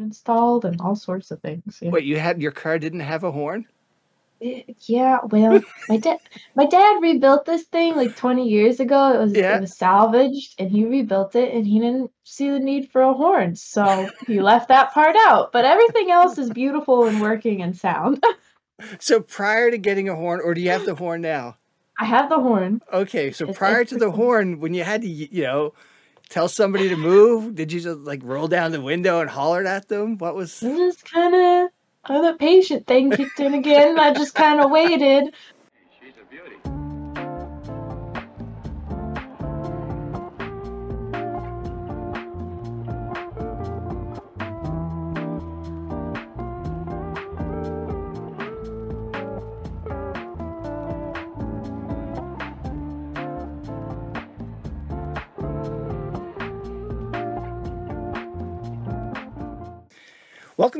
installed and all sorts of things. Yeah. Wait, you had your car didn't have a horn? Eh, Yeah, well, my dad my dad rebuilt this thing like 20 years ago. It was Yeah. it was salvaged and he rebuilt it and he didn't see the need for a horn. So he left that part out. But everything else is beautiful and working and sound. So prior to getting a horn, or do you have the horn now? I have the horn. Okay, so It's prior to the horn, when you had to, you know, tell somebody to move, did you just like roll down the window and hollered at them? What was? It just kind of oh, the patient thing kicked in again. I just kind of waited.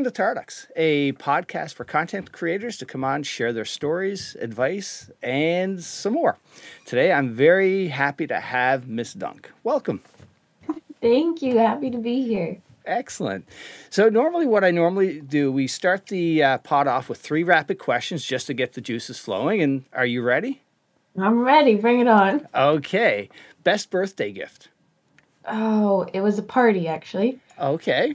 To Tarducks, a podcast for content creators to come on, share their stories, advice, and some more. Today, I'm very happy to have Mz Dunk. Welcome. Thank you. Happy to be here. Excellent. So, normally, what I normally do, we start the uh, pod off with three rapid questions just to get the juices flowing. And are you ready? I'm ready. Bring it on. Okay. Best birthday gift. Oh, it was a party actually. Okay.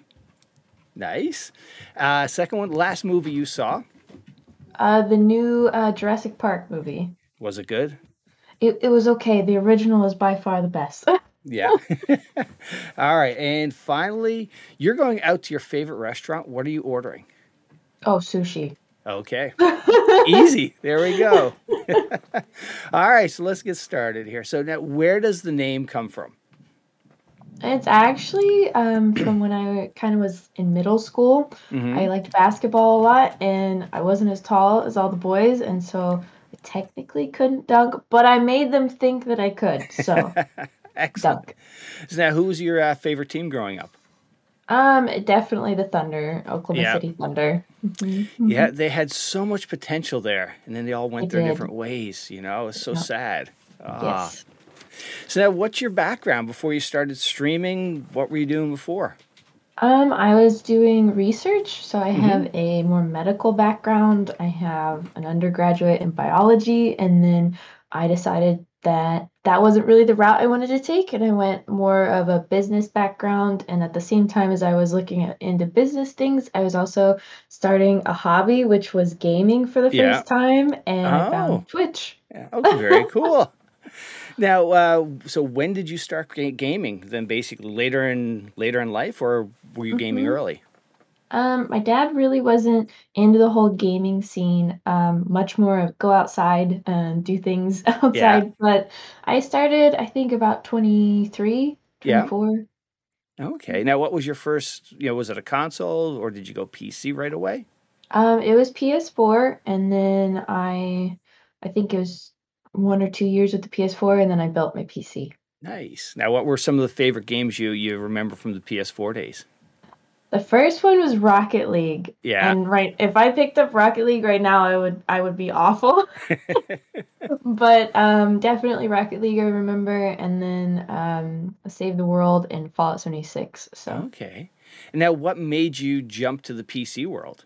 Nice. Uh, second one, last movie you saw. Uh, the new uh, Jurassic Park movie. Was it good? It, it was okay. The original is by far the best. Yeah. All right. And finally, you're going out to your favorite restaurant. What are you ordering? oh, sushi. Okay. Easy. There we go. All right. So let's get started here. So now, where does the name come from? It's actually um, from when I kind of was in middle school. Mhm. I liked basketball a lot, and I wasn't as tall as all the boys, and so I technically couldn't dunk, but I made them think that I could. So Excellent. dunk. So now, who was your uh, favorite team growing up? Um, definitely the Thunder, Oklahoma Yeah. City Thunder. Mhm. Yeah, they had so much potential there, and then they all went They their did. different ways. You know, it's so Yep. sad. Ah. Yes. So now, what's your background before you started streaming? What were you doing before? Um, I was doing research, so I Mhm. have a more medical background. I have an undergraduate in biology, and then I decided that that wasn't really the route I wanted to take, and I went more of a business background. And at the same time as I was looking at, into business things, I was also starting a hobby, which was gaming for the Yeah. first time, and I Oh. found Twitch. Yeah. Okay, very cool. Now, uh, so when did you start ga- gaming? Then basically later in later in life, or were you gaming Mhm. early? Um, my dad really wasn't into the whole gaming scene. Um, much more of go outside and do things outside. But I started, I think, about 23, Yeah. Okay. Now, what was your first? You know, was it a console, or did you go PC right away? Um, it was PS4, and then I, I think it was one or two years with the PS4, and then I built my PC. Nice. Now, what were some of the favorite games you you remember from the PS4 days? The first one was Rocket League. Yeah. And right, if I picked up Rocket League right now, I would I would be awful. But um, definitely Rocket League I remember, and then um, Save the World and Fallout 76. So Okay. And now, what made you jump to the PC world?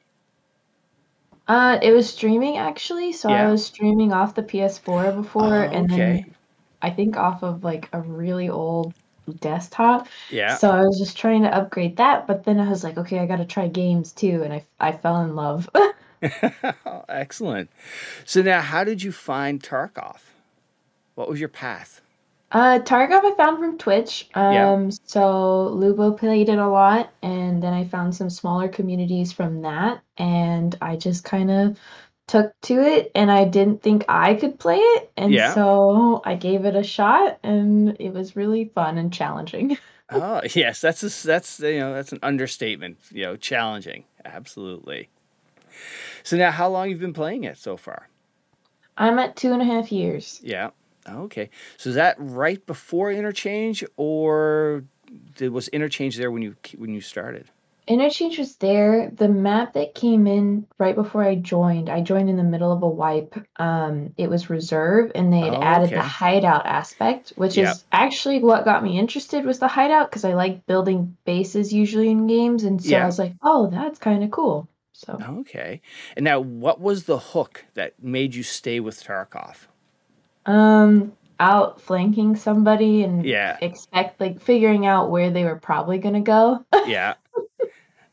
Uh, it was streaming actually. So Yeah. I was streaming off the PS4 before, Oh, and okay. then I think off of like a really old desktop. Yeah. So I was just trying to upgrade that, but then I was like, okay, I got to try games too, and I I fell in love. Excellent. So now, how did you find Tarkov? What was your path? Uh, Tarkov I found from Twitch. Yeah. Um, so Lubo played it a lot, and then I found some smaller communities from that, and I just kind of took to it, and I didn't think I could play it, and Yeah. so I gave it a shot, and it was really fun and challenging. Oh yes, that's a, that's you know that's an understatement. You know, challenging. Absolutely. So now, how long you've been playing it so far? I'm at two and a half years. Yeah. Okay. So is that right before interchange, or did, was interchange there when you when you started? Interchange was there. The map that came in right before I joined, I joined in the middle of a wipe. Um, it was reserve, and they had Oh, added the hideout aspect, which Yep. is actually what got me interested was the hideout because I like building bases usually in games, and so I was like, oh, that's kind of cool. So, Okay. And now, what was the hook that made you stay with Tarkov? Um, outflanking somebody and Yeah. expect like figuring out where they were probably gonna go. Yeah.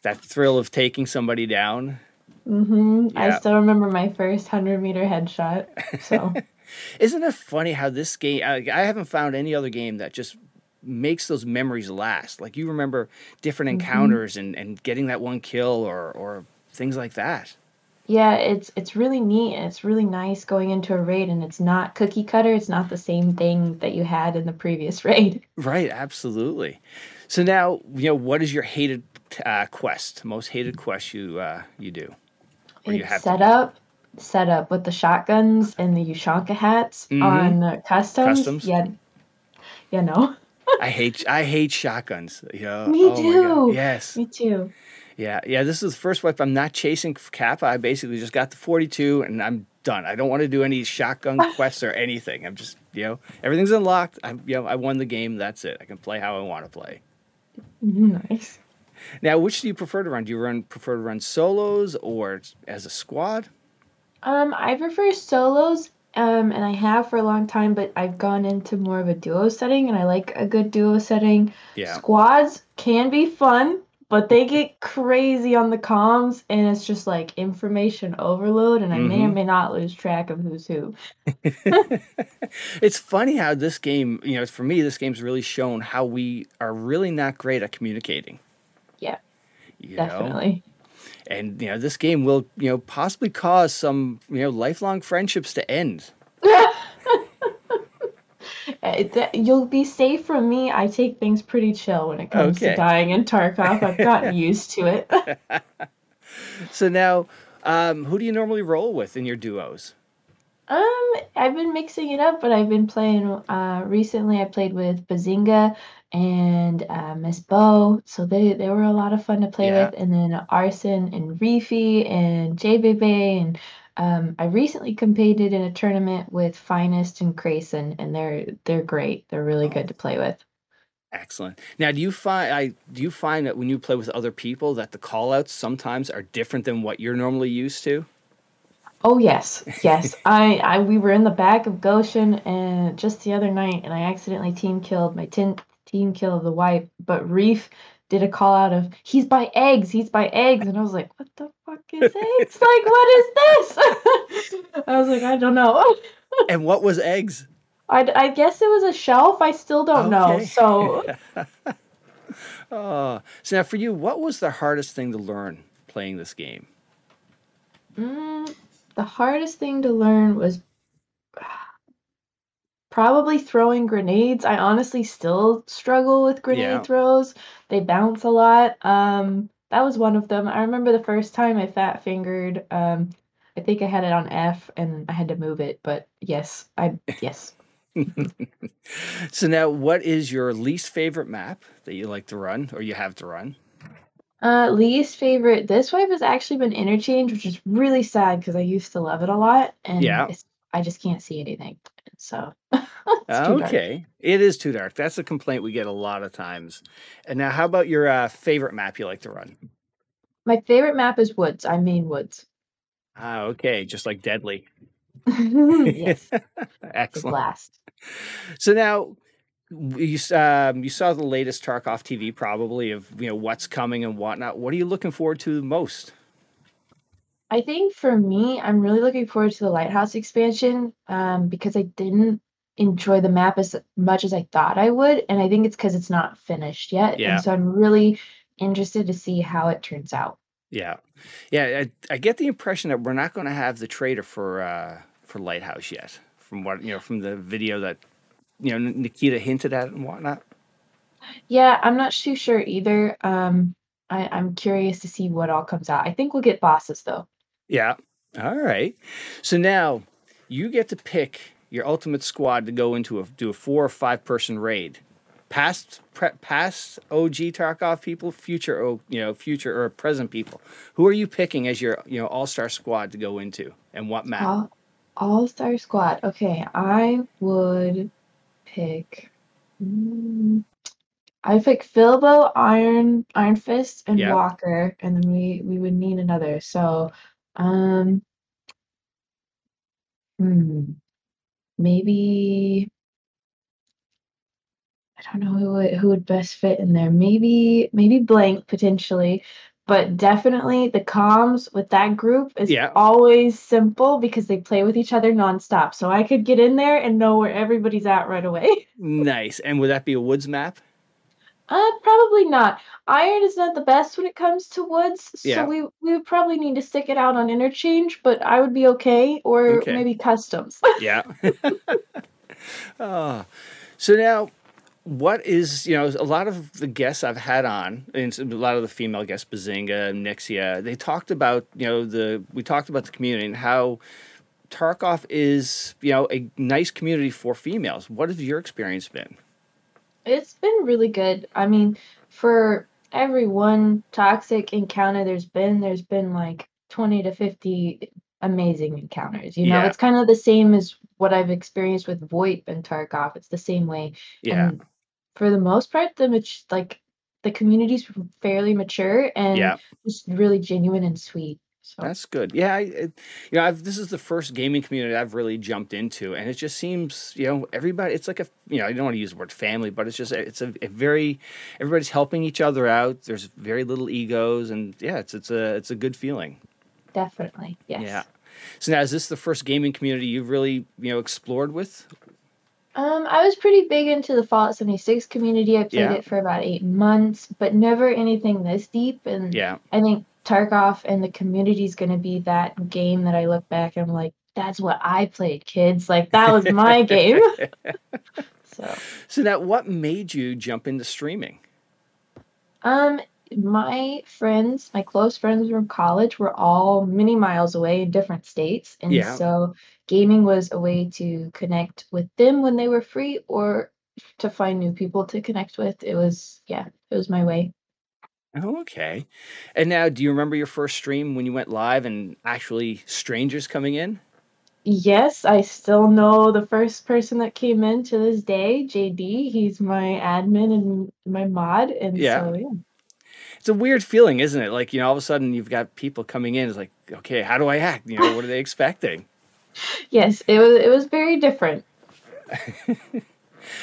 That thrill of taking somebody down. Mm-hmm. I still remember my first hundred meter headshot. So. Isn't it funny how this game, I, I haven't found any other game that just makes those memories last. Like you remember different hmm encounters and, and getting that one kill or, or things like that. Yeah, it's it's really neat and it's really nice going into a raid and it's not cookie cutter. It's not the same thing that you had in the previous raid. Right. Absolutely. So now, you know, what is your hated uh, quest, most hated quest you, uh, you do or you have to set do? up, set up with the shotguns and the Ushanka hats Mm-hmm. on the customs. Customs. Yeah, you know. I hate I hate shotguns. You know, Me oh too. Yes. Me too. Yeah. Yeah. This is the first wipe. I'm not chasing Kappa. I basically just got the 42 and I'm done. I don't want to do any shotgun quests or anything. I'm just, you know, everything's unlocked. I'm, you know, I won the game. That's it. I can play how I want to play. Nice. Now, which do you prefer to run? Do you run prefer to run solos or as a squad? Um, I prefer solos, um, and I have for a long time, but I've gone into more of a duo setting, and I like a good duo setting. Yeah. Squads can be fun, but they get crazy on the comms, and it's just like information overload, and I may or hmm may not lose track of who's who. it's funny how this game, you know, for me, this game's really shown how we are really not great at communicating. Yeah, You know, definitely. and you know, this game will, you know, possibly cause some, you know, lifelong friendships to end. Uh, You'll be safe from me. I take things pretty chill when it comes to dying in Tarkov. I've gotten used to it. So now, um, who do you normally roll with in your duos? Um, I've been mixing it up, but I've been playing uh recently I played with Bazinga and uh Miss Bo, so they they were a lot of fun to play Yeah. with, and then Arson and Reefy and JBB and um I recently competed in a tournament with Finest and Crayson, and they're they're great. They're really Oh, good to play with. excellent. Now, do you find I do you find that when you play with other people that the callouts sometimes are different than what you're normally used to? Oh yes, yes. I, I we were in the back of Goshan and just the other night, and I accidentally team killed my tin, team kill of the wipe. But Reef did a call out of he's by eggs, he's by eggs, and I was like, what the fuck is eggs? Like what is this? I was like, I don't know. And what was eggs? I, I guess it was a shelf. I still don't know. Okay. So Oh, so now for you, what was the hardest thing to learn playing this game? mm, the hardest thing to learn was Probably throwing grenades. I honestly still struggle with Yeah. grenade throws. They bounce a lot. Um, that was one of them. I remember the first time I fat fingered. Um, I think I had it on F and I had to move it, but yes, I yes. So now, what is your least favorite map that you like to run or you have to run? Uh, least favorite. This wipe has actually been interchange, which is really sad because I used to love it a lot, and Yeah. I just can't see anything. So too dark. Okay. It is too dark. That's a complaint we get a lot of times. And now, how about your uh, favorite map you like to run? My favorite map is Woods. I mean Woods. Ah, okay. Just like Deadly. yes, Excellent. blast. So now, you um, you saw the latest Tarkov TV probably of you know what's coming and whatnot. What are you looking forward to most? I think for me, I'm really looking forward to the Lighthouse expansion um, because I didn't enjoy the map as much as I thought I would, and I think it's because it's not finished yet, Yeah. and so I'm really interested to see how it turns out. Yeah, yeah. I, I get the impression that we're not going to have the trader for uh, for Lighthouse yet. From what you know, from the video that you know Nikita hinted at and whatnot. Yeah, I'm not too sure either. Um, I, I'm curious to see what all comes out. I think we'll get bosses though. Yeah. All right. So now you get to pick your ultimate squad to go into a do a four or five person raid. past pre, past OG Tarkov people, future O you know future or present people. Who are you picking as your you know all star squad to go into, and what map? All, all star squad. Okay, I would pick. Mm, I pick Philbo, Iron, Iron Fist, and Yeah. Walker, and then we we would need another. So, um, hmm, maybe I don't know who would who would best fit in there. Maybe maybe Blank potentially, but definitely the comms with that group is Yeah. always simple because they play with each other nonstop. So I could get in there and know where everybody's at right away. Nice. And would that be a woods map? Uh, probably not. Iron is not the best when it comes to woods, so Yeah. we we would probably need to stick it out on interchange, but I would be okay, or Okay. maybe customs. Yeah. Ah. so now, what is you know a lot of the guests I've had on, and a lot of the female guests, Bazinga, Nixia, they talked about you know the we talked about the community and how Tarkov is you know a nice community for females. What has your experience been? It's been really good. I mean, for every one toxic encounter there's been, there's been like 20 to 50 amazing encounters. You know, Yeah. it's kind of the same as what I've experienced with VoIP and Tarkov. It's the same way. Yeah, And for the most part, the mat- like the community's fairly mature and yeah. just really genuine and sweet. So That's good. Yeah, I, it, you know, I've, this is the first gaming community I've really jumped into, and it just seems, you know, everybody. It's like a, you know, I don't want to use the word family, but it's just, it's a, a very, everybody's helping each other out. There's very little egos, and yeah, it's it's a it's a good feeling. definitely, yes. Yeah. So now, is this the first gaming community you've really, you know, explored with? Um, I was pretty big into the Fallout 76 community. I played Yeah. it for about eight months, but never anything this deep. And Yeah. I think Tarkov and the community is going to be that game that I look back and I'm like, that's what I played, kids. Like that was my game. So, So now, what made you jump into streaming? um, my friends, my close friends from college were all many miles away in different states. And Yeah. so gaming was a way to connect with them when they were free or to find new people to connect with. It was, yeah, it was my way. Oh, okay. And now, do you remember your first stream when you went live and actually strangers coming in? Yes, I still know the first person that came in to this day, JD. He's my admin and my mod. And Yeah. so, yeah. It's a weird feeling, isn't it? Like, you know, all of a sudden you've got people coming in. It's like, okay, how do I act? You know, what are they expecting? Yes, it was it was very different.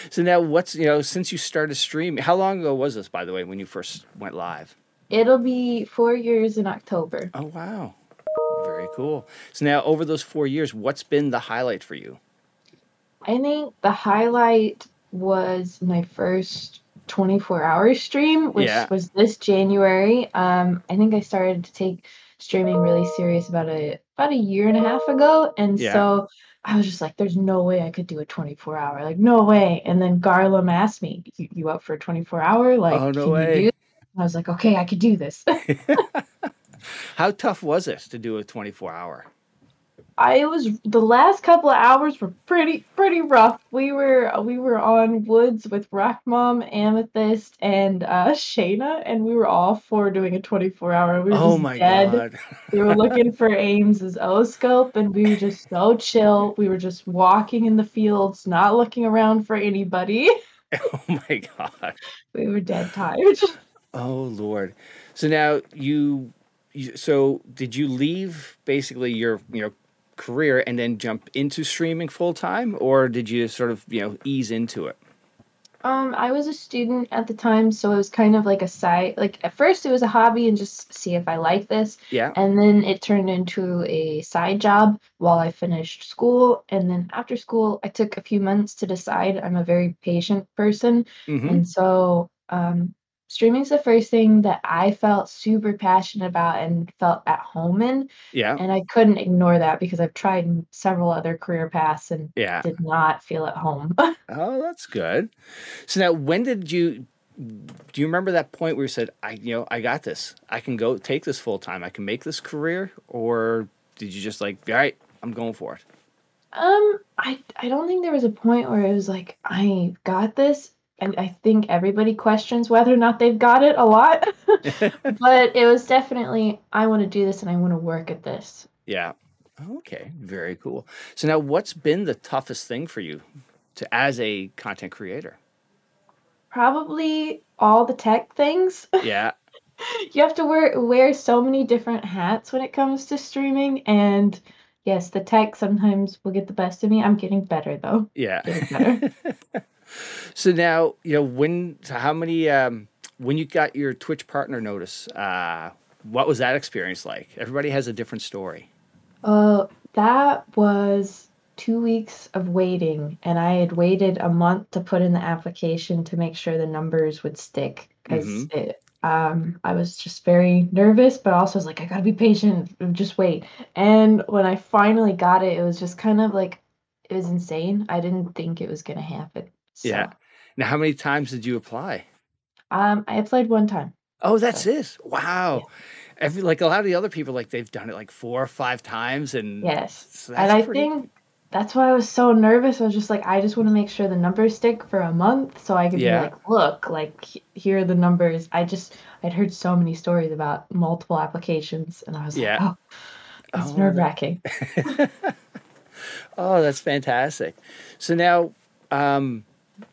So now, what's, you know, since you started streaming, how long ago was this, by the way, when you first went live? It'll be four years in October. Oh, wow. Very cool. So now, over those four years, what's been the highlight for you? I think the highlight was my first 24 hour stream, which Yeah. was this January. Um, I think I started to take streaming really serious about a about a year and a half ago, and Yeah. so I was just like, "There's no way I could do a 24 hour, like no way." And then Garlum asked me, "You, you up for a 24 hour? Like, Oh, no way. do?" I was like, "Okay, I could do this." How tough was it to do a 24 hour? I was the last couple of hours were pretty pretty rough. We were we were on woods with Rock Mom, Amethyst, and uh Shayna, and we were all four doing a 24 hour. We were Oh my dead. God. We were looking for Ames's O scope, and we were just so chill. We were just walking in the fields, not looking around for anybody. oh my God. We were dead tired. Oh Lord. So now you, you so did you leave basically your you know career and then jump into streaming full time or did you sort of you know ease into it? Um, I was a student at the time, so it was kind of like a side. Like at first, it was a hobby and just see if I like this. Yeah. And then it turned into a side job while I finished school. And then after school, I took a few months to decide. I'm a very patient person. hmm And so um, streaming's the first thing that I felt super passionate about and felt at home in. Yeah. And I couldn't ignore that because I've tried several other career paths and Yeah. did not feel at home. Oh, that's good. So now when did you do you remember that point where you said, I you know, I got this. I can go take this full time. I can make this career or did you just like, all right, I'm going for it? Um, I I don't think there was a point where it was like I got this. And I think everybody questions whether or not they've got it a lot. but it was definitely I want to do this and I want to work at this. Yeah. Okay. Very cool. So now, what's been the toughest thing for you to as a content creator? Probably all the tech things. Yeah. you have to wear wear so many different hats when it comes to streaming and yes, the tech sometimes will get the best of me. I'm getting better though. Yeah. Getting better. so now, you know, when how many um when you got your Twitch partner notice, uh what was that experience like? Everybody has a different story. Uh that was two weeks of waiting and I had waited a month to put in the application to make sure the numbers would stick because Mhm. it um I was just very nervous but also was like I gotta be patient just wait and when I finally got it it was just kind of like it was insane I didn't think it was gonna happen so Yeah. Now, how many times did you apply? um I applied one time Oh, that's so it. yeah Wow. Every like a lot of the other people, like they've done it like four or five times, and yes so and I pretty. think that's why I was so nervous I was just like I just want to make sure the numbers stick for a month so I could be like look like here are the numbers I just I'd heard so many stories about multiple applications and I was like Yeah. oh it's Oh, nerve-wracking oh, that's fantastic. So now, um,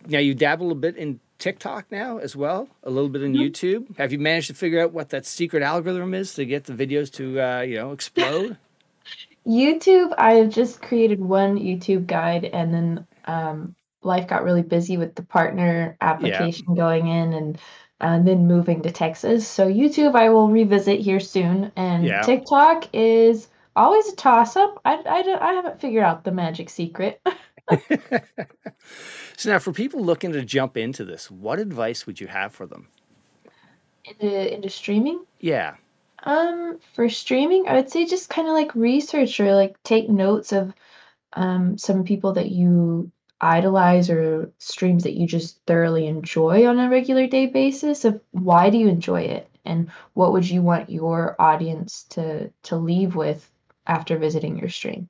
now you dabble a bit in TikTok now as well, a little bit in Mhm. YouTube. Have you managed to figure out what that secret algorithm is to get the videos to uh, you know explode? YouTube, I've just created one YouTube guide and then um, life got really busy with the partner Yeah. application going in and uh, then moving to Texas. So YouTube, I will revisit here soon. And Yeah. TikTok is always a toss up. I, I, I haven't figured out the magic secret. so now, for people looking to jump into this, what advice would you have for them? into, into streaming. Yeah. Um, for streaming, I would say just kind of like research or like take notes of um some people that you idolize or streams that you just thoroughly enjoy on a regular day basis of why do you enjoy it and what would you want your audience to to leave with after visiting your stream.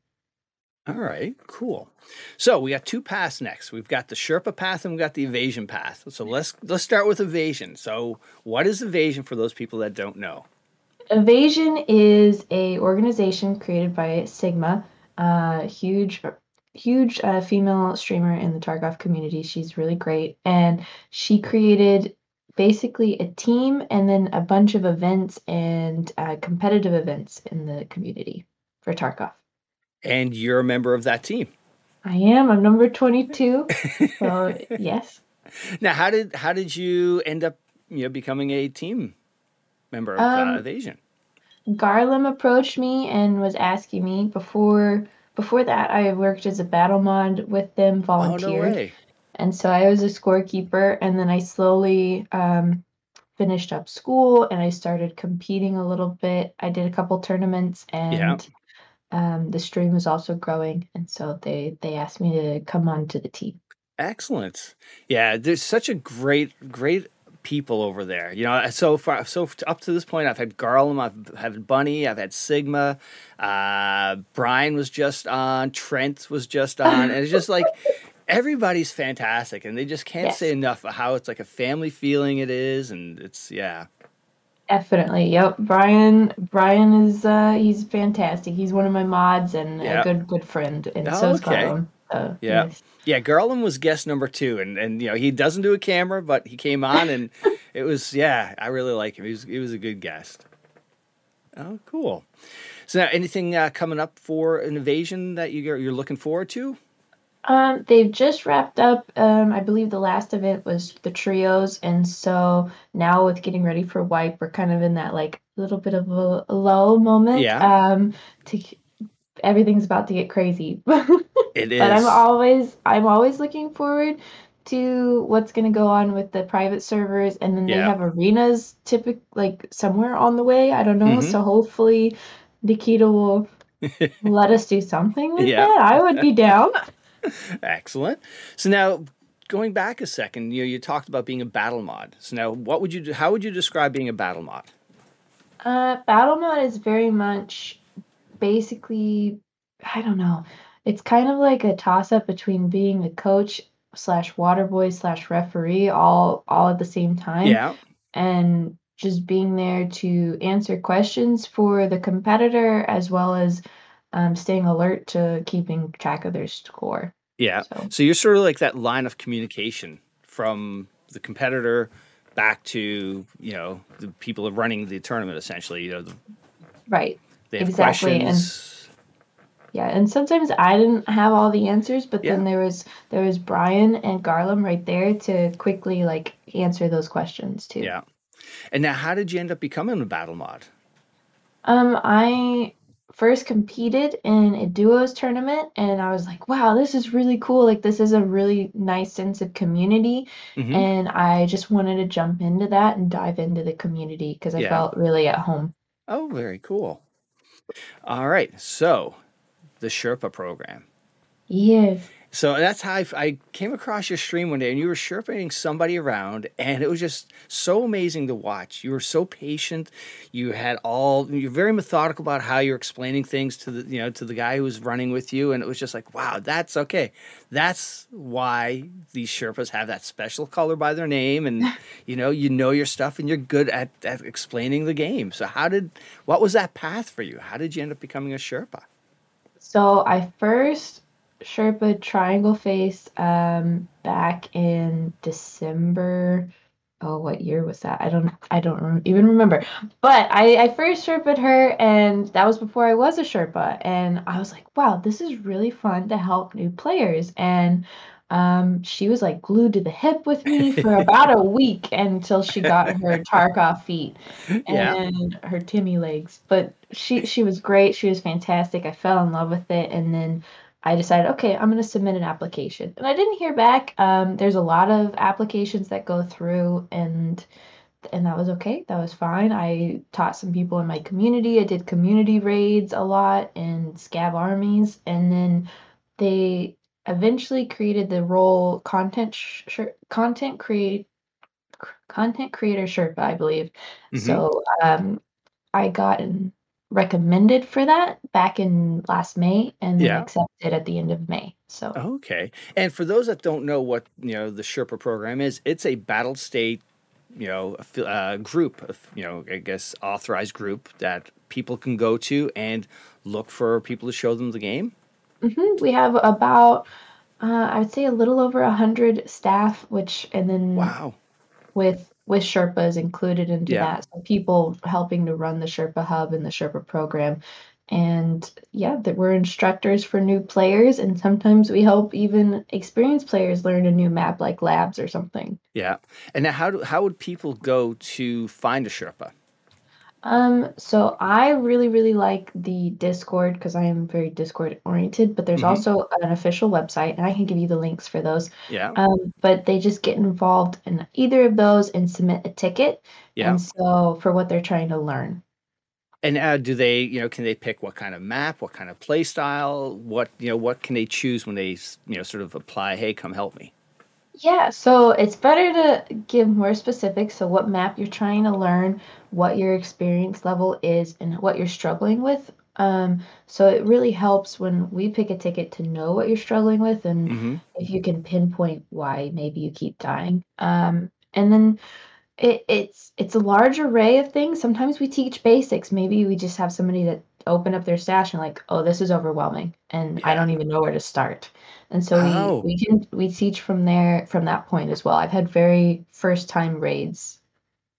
All right, cool. So we got two paths next. We've got the Sherpa path and we've got the evasion path. So let's let's start with evasion. So what is evasion for those people that don't know? Evasion is a organization created by Sigma, a huge, huge uh, female streamer in the Tarkov community. She's really great, and she created basically a team and then a bunch of events and uh, competitive events in the community for Tarkov. And you're a member of that team. I am. I'm number 22. So yes. Now, how did how did you end up you know becoming a team member of uh, Um, evasion? Garlem approached me and was asking me before before that I worked as a battle mod with them, Oh no way. And so I was a scorekeeper, and then I slowly um, finished up school and I started competing a little bit. I did a couple tournaments, and Yeah. Um, the stream was also growing, and so they they asked me to come on to the team. Excellent. Yeah, there's such a great, great people over there. You know, so far, so up to this point, I've had Garland, I've had Bunny, I've had Sigma, uh, Brian was just on, Trent was just on, and it's just like everybody's fantastic, and they just can't say enough of how it's like a family feeling it is, and it's yeah, definitely. Yep, Brian. Brian is uh, he's fantastic. He's one of my mods and a good good friend, and so Oh, is okay. Garlem. So Yeah. yes, Yeah, Garland was guest number two, and and you know he doesn't do a camera, but he came on, and it was yeah, I really like him. He was he was a good guest. Oh, cool. So now, anything uh, coming up for an invasion that you're you're looking forward to? Um, they've just wrapped up. Um, I believe the last event was the trios, and so now with getting ready for wipe, we're kind of in that like little bit of a lull moment. Yeah, Um, to everything's about to get crazy, it is. but I'm always I'm always looking forward to what's gonna go on with the private servers, and then they Yeah. have arenas typic like somewhere on the way. I don't know. Mm-hmm. So hopefully, Nikita will let us do something with yeah. that. I would be down. Excellent. So now, going back a second, you know, you talked about being a battle mod. So now, what would you do? How would you describe being a battle mod? Uh, battle mod is very much basically, I don't know. It's kind of like a toss up between being a coach slash water boy slash referee all all at the same time. Yeah. And just being there to answer questions for the competitor as well as um, staying alert to keeping track of their score. Yeah. So. so you're sort of like that line of communication from the competitor back to you know the people running the tournament essentially you know the, right exactly questions. and yeah and sometimes i didn't have all the answers but yeah. then there was there was brian and garland right there to quickly like answer those questions too yeah and now how did you end up becoming a battle mod um i first competed in a duos tournament and I was like, wow, this is really cool. Like this is a really nice sense of community. Mm-hmm. And I just wanted to jump into that and dive into the community because I yeah. felt really at home. Oh, very cool. All right. So the Sherpa program. Yes. So that's how I, I, came across your stream one day, and you were sherping somebody around, and it was just so amazing to watch. You were so patient. You had all you're very methodical about how you're explaining things to the you know to the guy who was running with you, and it was just like, wow, that's okay. That's why these Sherpas have that special color by their name, and you know you know your stuff, and you're good at, at explaining the game. So how did what was that path for you? How did you end up becoming a Sherpa? So I first Sherpa Triangle Face um, back in December. Oh, what year was that? I don't. I don't even remember. But I, I first Sherpa'd her, and that was before I was a Sherpa. And I was like, wow, this is really fun to help new players. And um, she was like glued to the hip with me for about a week until she got her Tarkov feet and yeah. her Timmy legs. But she she was great. She was fantastic. I fell in love with it, and then I decided, okay, I'm going to submit an application. And I didn't hear back. Um, there's a lot of applications that go through, and and that was okay. That was fine. I taught some people in my community. I did community raids a lot and scab armies, and then they eventually created the role content sh- content create content creator Sherpa, I believe. Mm-hmm. So um, I got an recommended for that back in last May and then yeah. accepted at the end of May. So okay, and for those that don't know what you know the Sherpa program is, it's a battle state you know uh, group of you know I guess authorized group that people can go to and look for people to show them the game. Mm-hmm. We have about uh, I would say a little over a hundred staff, which and then wow with with Sherpas included into yeah. that. So people helping to run the Sherpa Hub and the Sherpa program. And yeah, that we're instructors for new players, and sometimes we help even experienced players learn a new map like labs or something. Yeah. And now how do how would people go to find a Sherpa? Um, so I really, really like the Discord because I am very Discord oriented, but there's mm-hmm. also an official website and I can give you the links for those. Yeah. Um, but they just get involved in either of those and submit a ticket. Yeah. And so for what they're trying to learn. And uh, do they, you know, can they pick what kind of map, what kind of play style, what, you know, what can they choose when they, you know, sort of apply, hey, come help me? Yeah, so it's better to give more specifics. So, what map you're trying to learn, what your experience level is, and what you're struggling with. Um, so, it really helps when we pick a ticket to know what you're struggling with and mm-hmm. if you can pinpoint why maybe you keep dying. Um, and then it, it's it's a large array of things. Sometimes we teach basics. Maybe we just have somebody that open up their stash and like, oh, this is overwhelming, and yeah. I don't even know where to start. And so oh. we we can we teach from there from that point as well. I've had very first time raids.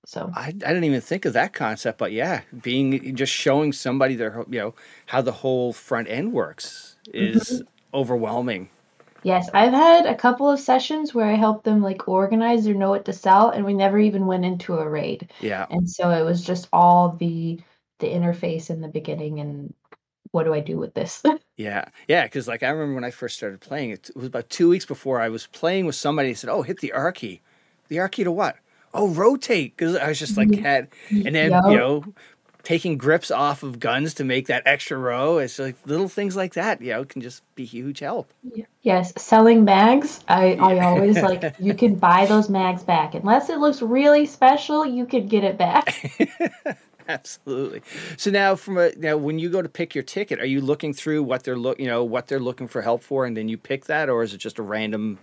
So I, I didn't even think of that concept, but yeah, being just showing somebody their you know how the whole front end works is mm-hmm. overwhelming. Yes, I've had a couple of sessions where I helped them like organize or know what to sell, and we never even went into a raid. Yeah. And so it was just all the the interface in the beginning and what do I do with this? yeah, yeah, because like I remember when I first started playing, it, was about two weeks before I was playing with somebody. And said, "Oh, hit the R key." The R key to what? Oh, rotate. Because I was just like mm-hmm. had, and then yep. you know, taking grips off of guns to make that extra row. It's like little things like that, you know, can just be huge help. Yes, selling mags. I, I always like you can buy those mags back unless it looks really special. You could get it back. Absolutely. So now, from a now, when you go to pick your ticket, are you looking through what they're look, you know, what they're looking for help for, and then you pick that, or is it just a random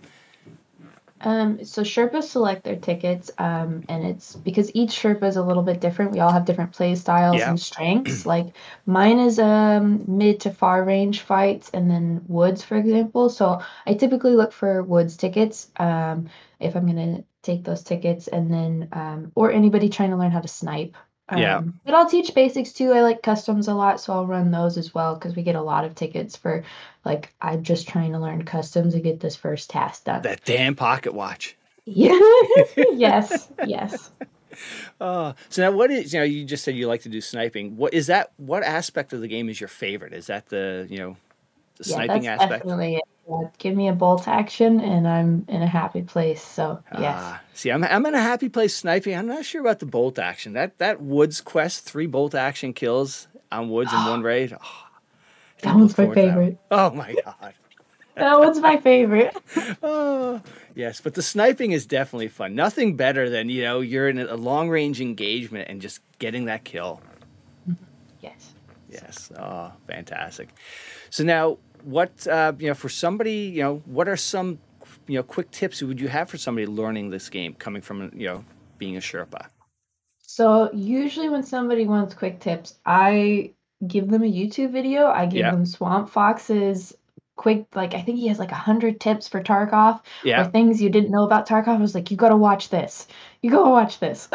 Um, so Sherpas select their tickets, um, and it's because each Sherpa is a little bit different. We all have different play styles Yeah. and strengths. like mine is um mid to far range fights, and then woods, for example. So I typically look for woods tickets um, if I'm gonna take those tickets, and then um, or anybody trying to learn how to snipe. Yeah. Um, but I'll teach basics too. I like customs a lot, so I'll run those as well because we get a lot of tickets for like I'm just trying to learn customs and get this first task done. That damn pocket watch. Yeah. yes. Yes. Uh, so now what is you know you just said you like to do sniping. What is that? What aspect of the game is your favorite? Is that the you know the Yeah, sniping that's aspect? definitely it. Give me a bolt action and I'm in a happy place. So yes. Ah, see, I'm I'm in a happy place sniping. I'm not sure about the bolt action. That that woods quest, three bolt action kills on woods in one raid. Oh, That one's my that one. favorite. Oh my god. That one's my favorite. Oh, yes, but the sniping is definitely fun. Nothing better than you know you're in a long range engagement and just getting that kill. Yes. Yes. Oh, fantastic. So now, what uh, you know for somebody, you know, what are some you know quick tips would you have for somebody learning this game, coming from you know being a Sherpa? So usually when somebody wants quick tips, I give them a YouTube video. I give Yeah. them Swamp Fox's quick like I think he has like a hundred tips for Tarkov or things you didn't know about Tarkov. I was like, you gotta watch this. You gotta watch this.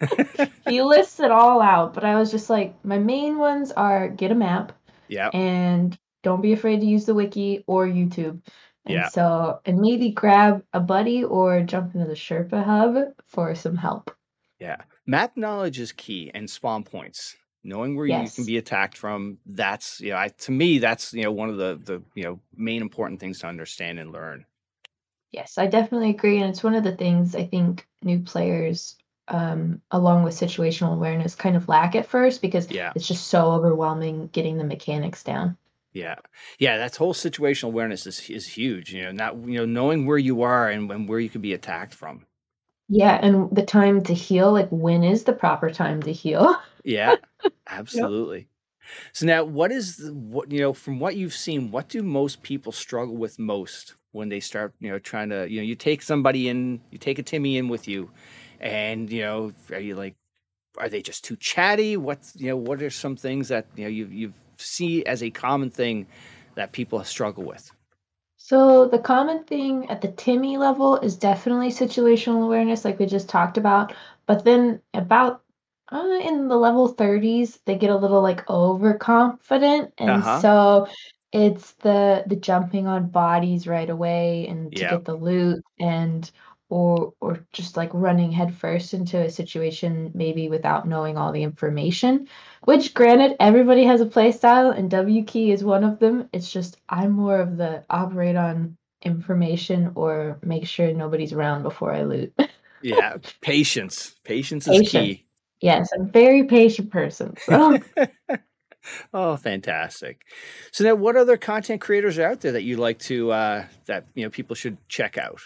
he lists it all out, but I was just like, my main ones are get a map Yeah. and don't be afraid to use the wiki or YouTube. And Yeah. so, and maybe grab a buddy or jump into the Sherpa hub for some help. Yeah. Map knowledge is key and spawn points. Knowing where you can be attacked from, that's you know, I, to me, that's you know one of the the you know main important things to understand and learn. Yes, I definitely agree. And it's one of the things I think new players, um, along with situational awareness, kind of lack at first because Yeah. it's just so overwhelming getting the mechanics down. Yeah, yeah, that whole situational awareness is is huge. You know, not you know knowing where you are and, and where you could be attacked from. Yeah, and the time to heal, like when is the proper time to heal? Yeah, absolutely. So now, what is the, what you know from what you've seen? What do most people struggle with most when they start you know trying to you know you take somebody in, you take a Timmy in with you, and you know are you like are they just too chatty? What's you know what are some things that you know you you see as a common thing that people struggle with? So the common thing at the Timmy level is definitely situational awareness, like we just talked about. But then about uh, in the level 30s, they get a little like overconfident, and Uh-huh. so it's the the jumping on bodies right away and to Yeah. get the loot and or or just like running headfirst into a situation maybe without knowing all the information. Which granted, everybody has a play style and W key is one of them. It's just I'm more of the operate on information or make sure nobody's around before I loot. Yeah, patience. Patience is Patience. key. yes, I'm a very patient person. So oh, fantastic! So now, what other content creators are out there that you like to uh, that you know people should check out?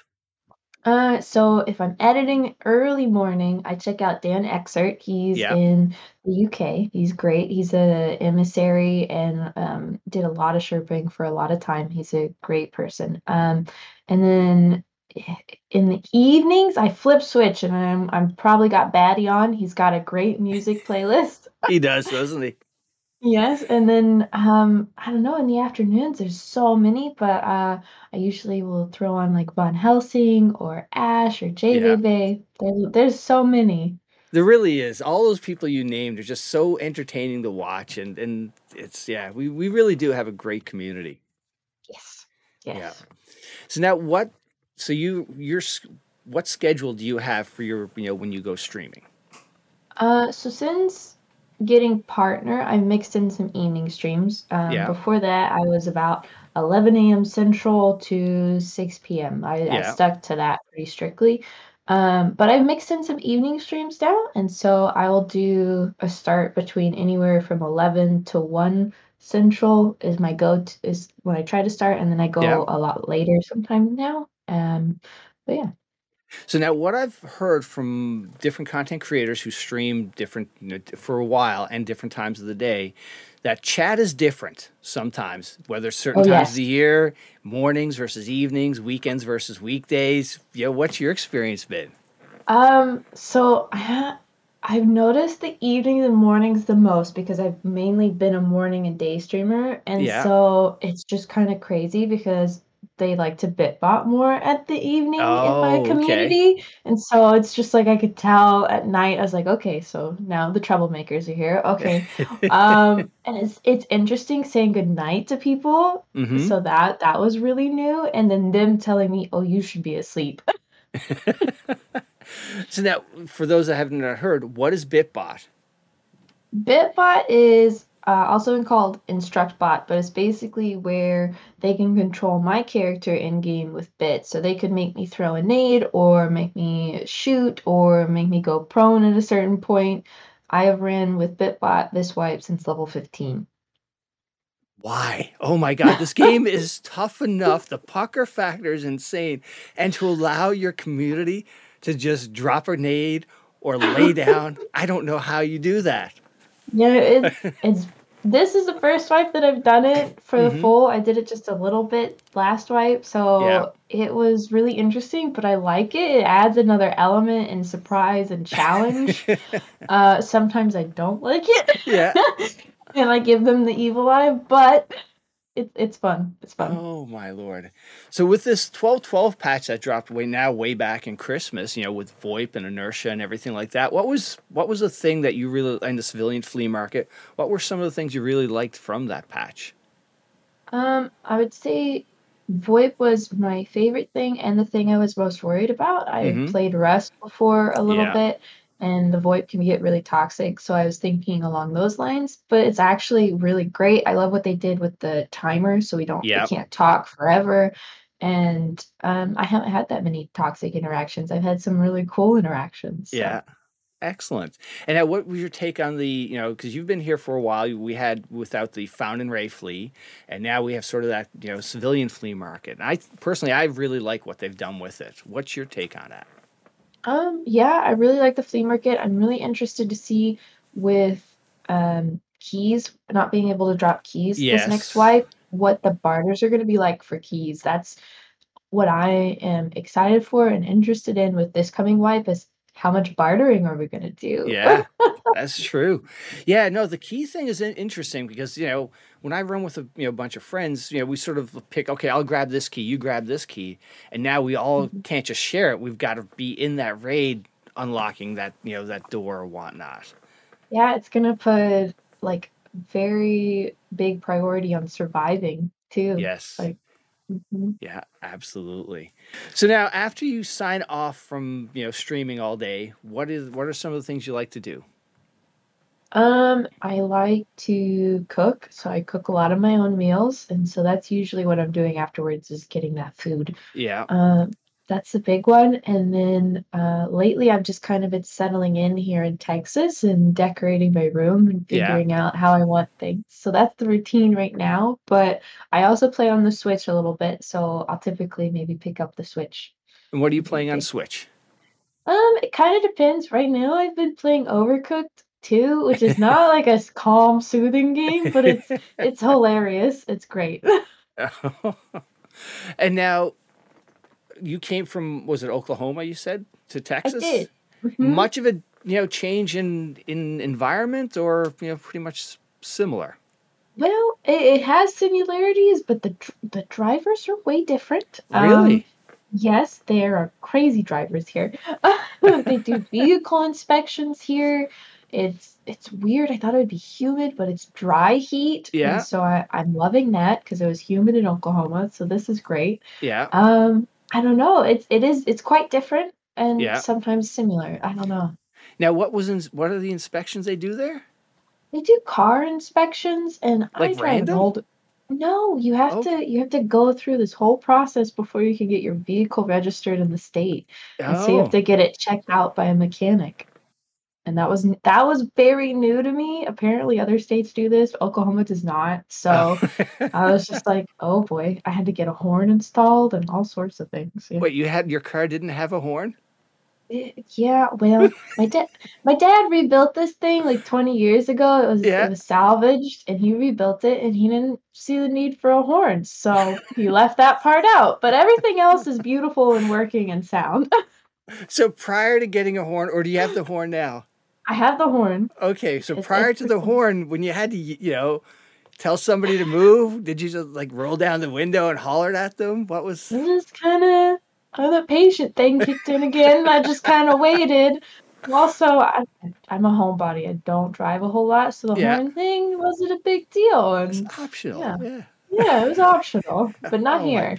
Uh, so if I'm editing early morning, I check out Dan Exert. He's Yeah. in the UK. He's great. He's a emissary and um, did a lot of Sherping for a lot of time. He's a great person. Um, and then in the evenings, I flip switch and I'm I'm probably got Batty on. He's got a great music playlist. He does, doesn't he? Yes, and then um, I don't know, in the afternoons there's so many, but uh, I usually will throw on like Von Helsing or Ash or Yeah. JVB. There's there's so many. There really is. All those people you named are just so entertaining to watch, and and it's yeah, we we really do have a great community. Yes. Yeah. Yes. So now, what? So you your s- what schedule do you have for your you know when you go streaming? Uh, so since getting partner, I mixed in some evening streams. Um, Yeah. before that, I was about 11 a.m. Central to 6 p.m. I, I stuck to that pretty strictly. Um, but I've mixed in some evening streams now, and so I will do a start between anywhere from 11 to 1 Central is my go to, is when I try to start, and then I go Yeah. a lot later sometime now. Um, but yeah. So now, what I've heard from different content creators who stream different you know, for a while and different times of the day, that chat is different sometimes. Whether certain Oh, times of the year, mornings versus evenings, weekends versus weekdays. You know, what's your experience been? Um, so I ha I've noticed the evenings and mornings the most because I've mainly been a morning and day streamer, and Yeah. so it's just kind of crazy because they like to bitbot more at the evening in my Oh, okay. community, and so it's just like I could tell at night. I was like, okay, so now the troublemakers are here. Okay, um, and it's it's interesting saying goodnight to people. hmm So that that was really new, and then them telling me, "Oh, you should be asleep." So now, for those that haven't heard, what is Bitbot? Bitbot is uh, also called InstructBot, but it's basically where they can control my character in game with bits. So they could make me throw a nade, or make me shoot, or make me go prone at a certain point. I have ran with Bitbot this wipe since level 15. Why? Oh my God, this game is tough enough. The pucker factor is insane. And to allow your community to just drop a nade or lay down, I don't know how you do that. Yeah, it's it's this is the first wipe that I've done it for the hmm full. I did it just a little bit last wipe, Yeah. so it was really interesting, but I like it. It adds another element and surprise and challenge. Uh, sometimes I don't like Yeah. it, and I give them the evil eye, but it's it's fun. It's fun. Oh my Lord. So with this 1212 patch that dropped way now way back in Christmas, you know, with VoIP and inertia and everything like that, what was what was the thing that you really in the civilian flea market? What were some of the things you really liked from that patch? Um, I would say VoIP was my favorite thing and the thing I was most worried about. I had hmm played Rust before a little Yeah. bit, and the VoIP can get really toxic, so I was thinking along those lines, but it's actually really great. I love what they did with the timer, so we don't we can't talk forever. And um, I haven't had that many toxic interactions. I've had some really cool interactions, so. Yeah. Excellent. And now, what was your take on the, you know, because you've been here for a while. We had without the found in raid flea, and now we have sort of that, you know, civilian flea market. And I personally, I really like what they've done with it. What's your take on that? Um, yeah, I really like the flea market. I'm really interested to see with um keys, not being able to drop keys this next Yes. wipe, what the barters are going to be like for keys. That's what I am excited for and interested in with this coming wipe is how much bartering are we going to do? Yeah. That's true. Yeah, no, the key thing is interesting because, you know, when I run with a you know bunch of friends, you know, we sort of pick, okay, I'll grab this key, you grab this key, and now we all Mhm. can't just share it. We've got to be in that raid unlocking that, you know, that door or whatnot. Yeah, it's going to put like very big priority on surviving too. Yes. Like, mhm. Yeah, absolutely. So now after you sign off from, you know, streaming all day, what is what are some of the things you like to do? Um, I like to cook, so I cook a lot of my own meals, and so that's usually what I'm doing afterwards is getting that food. Yeah. Um, that's the big one. And then uh, lately, I've just kind of been settling in here in Texas and decorating my room and Yeah. figuring out how I want things. So that's the routine right now. But I also play on the Switch a little bit, so I'll typically maybe pick up the Switch And what are you playing on. Switch? Um, it kind of depends. Right now, I've been playing Overcooked 2, which is not like a calm, soothing game, but it's it's hilarious. It's great. and now you came from was it Oklahoma you said to I Texas? did. hmm Much of a you know change in in environment or you know pretty much similar. Well, it, it has similarities, but the the drivers are way different. Um, Really? yes, there are crazy drivers here. They do vehicle inspections here. It's it's weird. I thought it would be humid, but it's dry heat, and Yeah. so I, I'm loving that because it was humid in Oklahoma, so this is great. Yeah. Um, I don't know. It's it is it's quite different and Yeah. sometimes similar. I don't know. Now what was in, what are the inspections they do there? They do car inspections and I Like drive an old No, you have Okay. to you have to go through this whole process before you can get your vehicle registered in the state. And so you have Oh. to get it checked out by a mechanic. And that was that was very new to me. Apparently, other states do this. Oklahoma does not. So Oh. I was just like, oh boy, I had to get a horn installed and all sorts of things. Yeah. Wait, you had your car didn't have a horn? Yeah, well, my dad my dad rebuilt this thing like 20 years ago. It was Yeah. it was salvaged and he rebuilt it and he didn't see the need for a horn. So he left that part out. But everything else is beautiful and working and sound. So prior to getting a horn, or do you have the horn now? I have the horn. Okay, so It's prior to the horn, when you had to, you know, tell somebody to move, did you just like roll down the window and hollered at them? What was? It was kind of oh, the patient thing kicked in again. I just kind of waited. Also, I, I'm a homebody. I don't drive a whole lot, so the Yeah. horn thing wasn't a big deal. It's And optional. yeah. yeah. yeah, it was optional, but not Oh my here.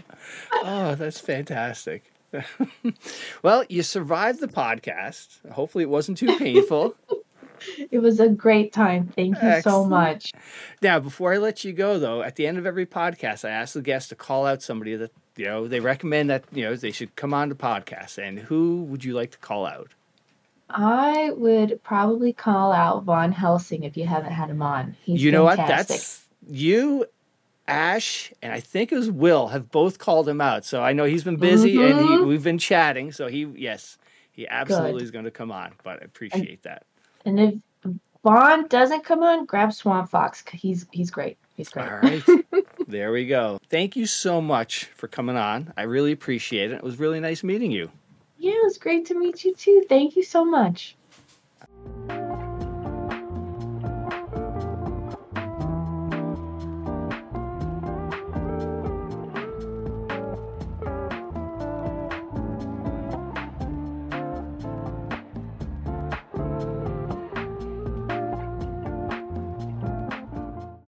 Oh, that's fantastic. well, you survived the podcast. Hopefully, it wasn't too painful. It was a great time. Thank you so much. now, before I let you go, though, at the end of every podcast, I ask the guests to call out somebody that you know they recommend that you know they should come on the podcast. And who would you like to call out? I would probably call out Von Helsing if you haven't had him on. He's you know fantastic. what? That's you, Ash, and I think it was Will have both called him out. So I know he's been busy and he, Mhm. we've been chatting. So he, yes, he absolutely is going to come on. But I appreciate that. And if Vaughn doesn't come on, grab Swamp Fox. He's he's great. He's great. All right. there we go. Thank you so much for coming on. I really appreciate it. It was really nice meeting you. Yeah, it was great to meet you too. Thank you so much.